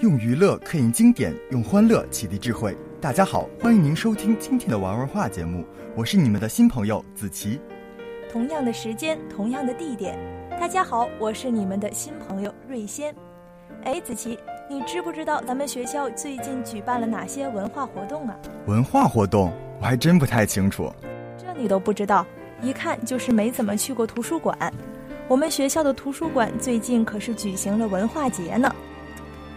用娱乐刻印经典，用欢乐启迪智慧。大家好，欢迎您收听今天的玩玩话节目，我是你们的新朋友子琪。同样的时间，同样的地点，大家好，我是你们的新朋友瑞仙。哎，子琪，你知不知道咱们学校最近举办了哪些文化活动啊？文化活动，我还真不太清楚。这你都不知道，一看就是没怎么去过图书馆。我们学校的图书馆最近可是举行了文化节呢。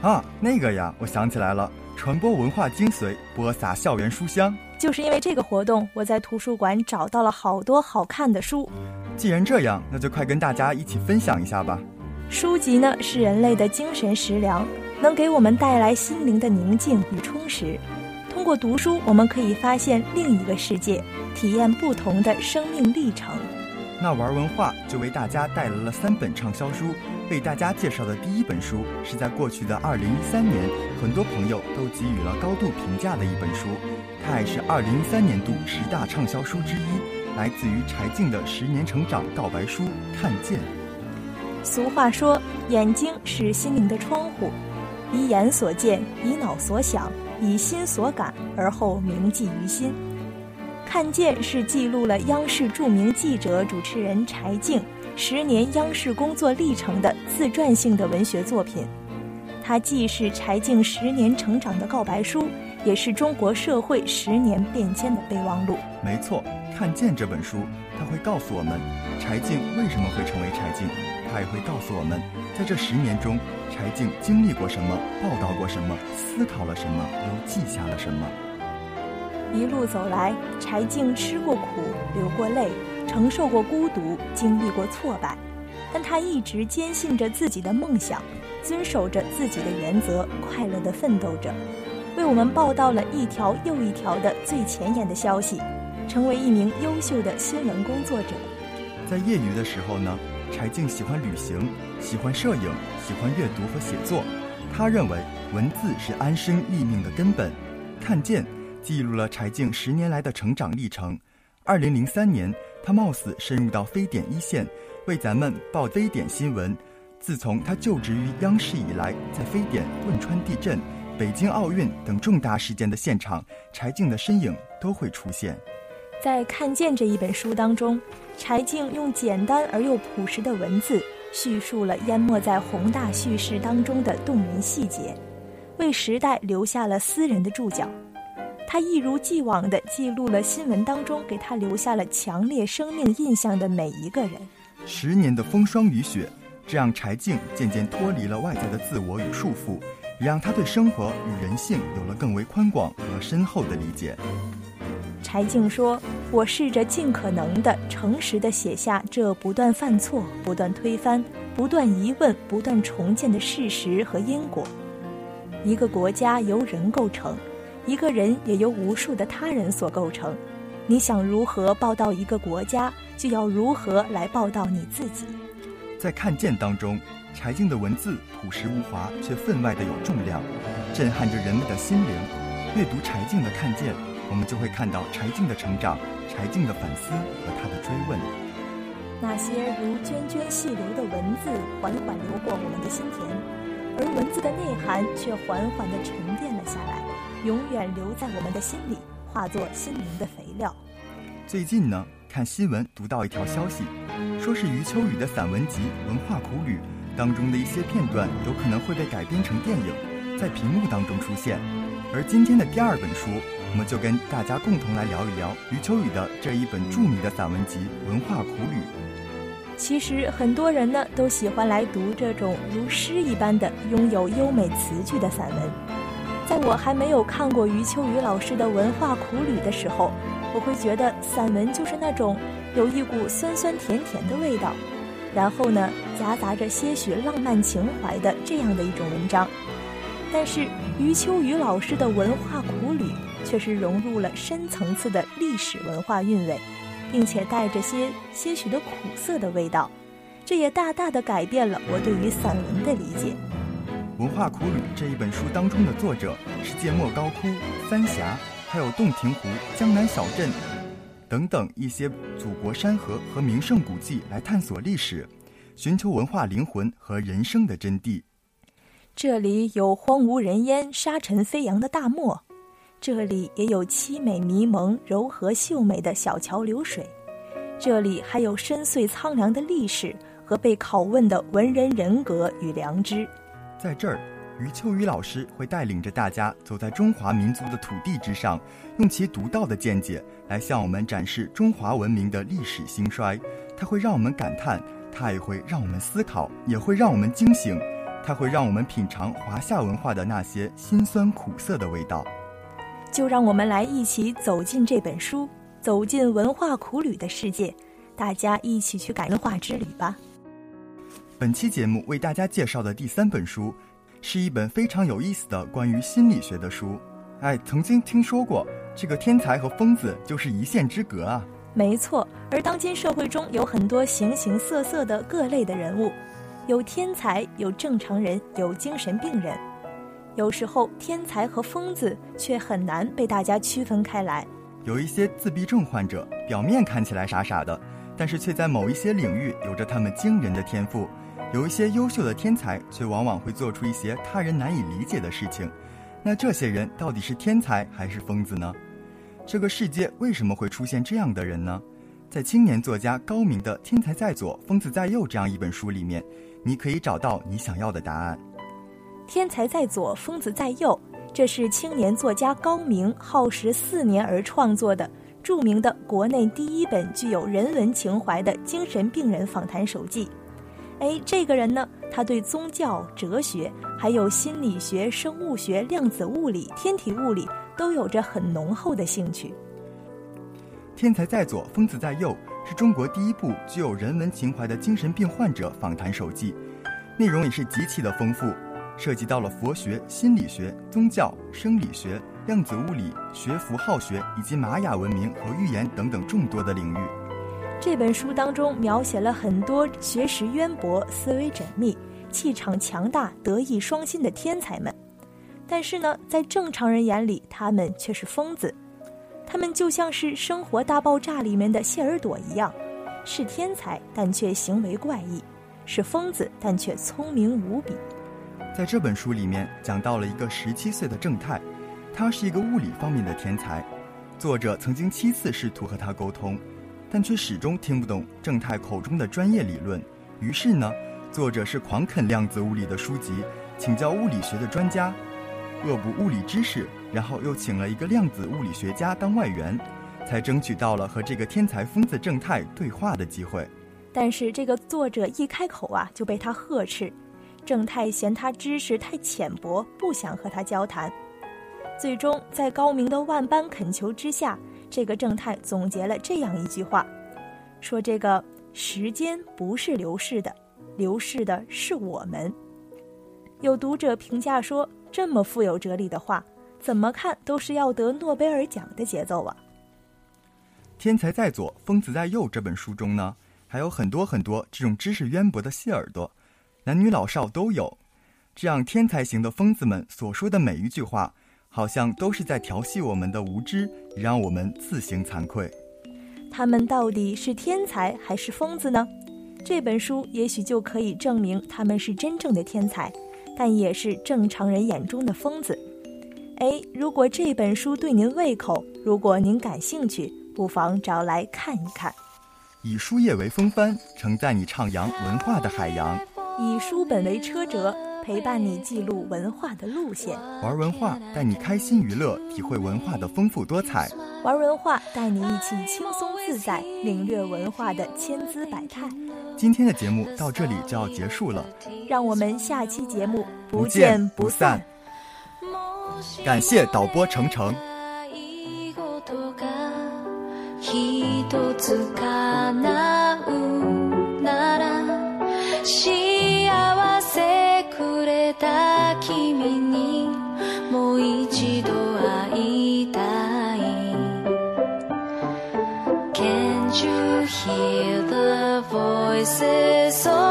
啊，那个呀，我想起来了，传播文化精髓，播撒校园书香。就是因为这个活动，我在图书馆找到了好多好看的书。既然这样，那就快跟大家一起分享一下吧。书籍呢，是人类的精神食粮，能给我们带来心灵的宁静与充实。通过读书，我们可以发现另一个世界，体验不同的生命历程。那玩文化就为大家带来了三本畅销书。为大家介绍的第一本书，是在过去的二零一三年，很多朋友都给予了高度评价的一本书。它也是二零一三年度十大畅销书之一，来自于柴静的十年成长告白书《看见》。俗话说，眼睛是心灵的窗户，以眼所见，以脑所想，以心所感，而后铭记于心。看见是记录了央视著名记者、主持人柴静十年央视工作历程的自传性的文学作品。它既是柴静十年成长的告白书，也是中国社会十年变迁的备忘录。没错，《看见》这本书，它会告诉我们柴静为什么会成为柴静，它也会告诉我们，在这十年中，柴静经历过什么，报道过什么，思考了什么，又记下了什么。一路走来，柴静吃过苦，流过泪，承受过孤独，经历过挫败，但他一直坚信着自己的梦想，遵守着自己的原则，快乐地奋斗着，为我们报道了一条又一条的最前沿的消息，成为一名优秀的新闻工作者。在业余的时候呢，柴静喜欢旅行，喜欢摄影，喜欢阅读和写作。他认为文字是安身立命的根本。看见。记录了柴静十年来的成长历程。二零零三年，他冒死深入到非典一线，为咱们报非典新闻。自从他就职于央视以来，在非典、汶川地震、北京奥运等重大事件的现场，柴静的身影都会出现。在《看见》这一本书当中，柴静用简单而又朴实的文字，叙述了淹没在宏大叙事当中的动人细节，为时代留下了私人的注脚。他一如既往地记录了新闻当中给他留下了强烈生命印象的每一个人。十年的风霜雨雪，这让柴静渐渐脱离了外在的自我与束缚，也让他对生活与人性有了更为宽广和深厚的理解。柴静说：“我试着尽可能的诚实地写下这不断犯错、不断推翻、不断疑问、不断重建的事实和因果。一个国家由人构成。”一个人也由无数的他人所构成，你想如何报道一个国家，就要如何来报道你自己。在《看见》当中，柴静的文字朴实无华，却分外的有重量，震撼着人们的心灵。阅读柴静的《看见》，我们就会看到柴静的成长、柴静的反思和她的追问。那些如涓涓细流的文字，缓缓流过我们的心田，而文字的内涵却缓缓地沉淀了下来。永远留在我们的心里，化作心灵的肥料。最近呢，看新闻读到一条消息，说是余秋雨的散文集《文化苦旅》当中的一些片段有可能会被改编成电影，在屏幕当中出现。而今天的第二本书，我们就跟大家共同来聊一聊余秋雨的这一本著名的散文集《文化苦旅》。其实很多人呢都喜欢来读这种如诗一般的、拥有优美词句的散文。在我还没有看过余秋雨老师的文化苦旅的时候，我会觉得散文就是那种有一股酸酸甜甜的味道，然后呢夹杂着些许浪漫情怀的这样的一种文章。但是余秋雨老师的文化苦旅却是融入了深层次的历史文化韵味，并且带着些些许的苦涩的味道，这也大大的改变了我对于散文的理解。《文化苦旅》这一本书当中的作者是借莫高窟、三峡，还有洞庭湖、江南小镇等等一些祖国山河和名胜古迹来探索历史，寻求文化灵魂和人生的真谛。这里有荒无人烟、沙尘飞扬的大漠，这里也有凄美迷蒙、柔和秀美的小桥流水，这里还有深邃苍凉的历史和被拷问的文人人格与良知。在这儿，余秋雨老师会带领着大家走在中华民族的土地之上，用其独到的见解来向我们展示中华文明的历史兴衰。它会让我们感叹，它也会让我们思考，也会让我们惊醒。它会让我们品尝华夏文化的那些辛酸苦涩的味道。就让我们来一起走进这本书，走进文化苦旅的世界，大家一起去感化之旅吧。本期节目为大家介绍的第三本书，是一本非常有意思的关于心理学的书。哎，曾经听说过这个天才和疯子就是一线之隔啊。没错，而当今社会中有很多形形色色的各类的人物。有天才，有正常人，有精神病人。有时候，天才和疯子却很难被大家区分开来。有一些自闭症患者，表面看起来傻傻的，但是却在某一些领域有着他们惊人的天赋。有一些优秀的天才，却往往会做出一些他人难以理解的事情。那这些人到底是天才还是疯子呢？这个世界为什么会出现这样的人呢？在青年作家高明的《天才在左，疯子在右》这样一本书里面。你可以找到你想要的答案。天才在左，疯子在右，这是青年作家高明耗时四年而创作的著名的国内第一本具有人文情怀的精神病人访谈手记。哎，这个人呢，他对宗教、哲学，还有心理学、生物学、量子物理、天体物理都有着很浓厚的兴趣。天才在左，疯子在右。是中国第一部具有人文情怀的精神病患者访谈手记，内容也是极其的丰富，涉及到了佛学、心理学、宗教、生理学、量子物理学、符号学以及玛雅文明和预言等等众多的领域。这本书当中描写了很多学识渊博、思维缜密、气场强大、德艺双馨的天才们，但是呢，在正常人眼里，他们却是疯子。他们就像是《生活大爆炸》里面的谢尔朵一样，是天才，但却行为怪异；是疯子，但却聪明无比。在这本书里面，讲到了一个十七岁的正太，他是一个物理方面的天才。作者曾经七次试图和他沟通，但却始终听不懂正太口中的专业理论。于是呢，作者是狂啃量子物理的书籍，请教物理学的专家。恶补物理知识，然后又请了一个量子物理学家当外援，才争取到了和这个天才疯子正太对话的机会。但是这个作者一开口啊，就被他呵斥。正太嫌他知识太浅薄，不想和他交谈。最终在高明的万般恳求之下，这个正太总结了这样一句话：说这个时间不是流逝的，流逝的是我们。有读者评价说。这么富有哲理的话，怎么看都是要得诺贝尔奖的节奏啊！天才在左，疯子在右。这本书中呢，还有很多很多这种知识渊博的细耳朵，男女老少都有。这样天才型的疯子们所说的每一句话，好像都是在调戏我们的无知，让我们自行惭愧。他们到底是天才还是疯子呢？这本书也许就可以证明他们是真正的天才。但也是正常人眼中的疯子。哎，如果这本书对您胃口，如果您感兴趣，不妨找来看一看。以书页为风帆，承载你徜徉文化的海洋；以书本为车辙，陪伴你记录文化的路线。玩文化，带你开心娱乐，体会文化的丰富多彩。玩文化，带你一起轻松自在，领略文化的千姿百态。今天的节目到这里就要结束了，让我们下期节目不见不散。感谢导播程程。es eso?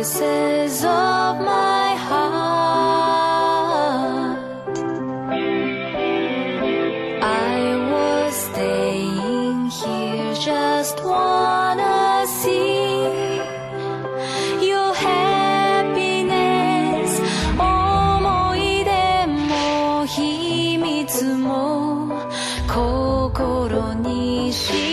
voices of my heart. I was staying here, just wanna see your happiness. 思い出も秘密も心にし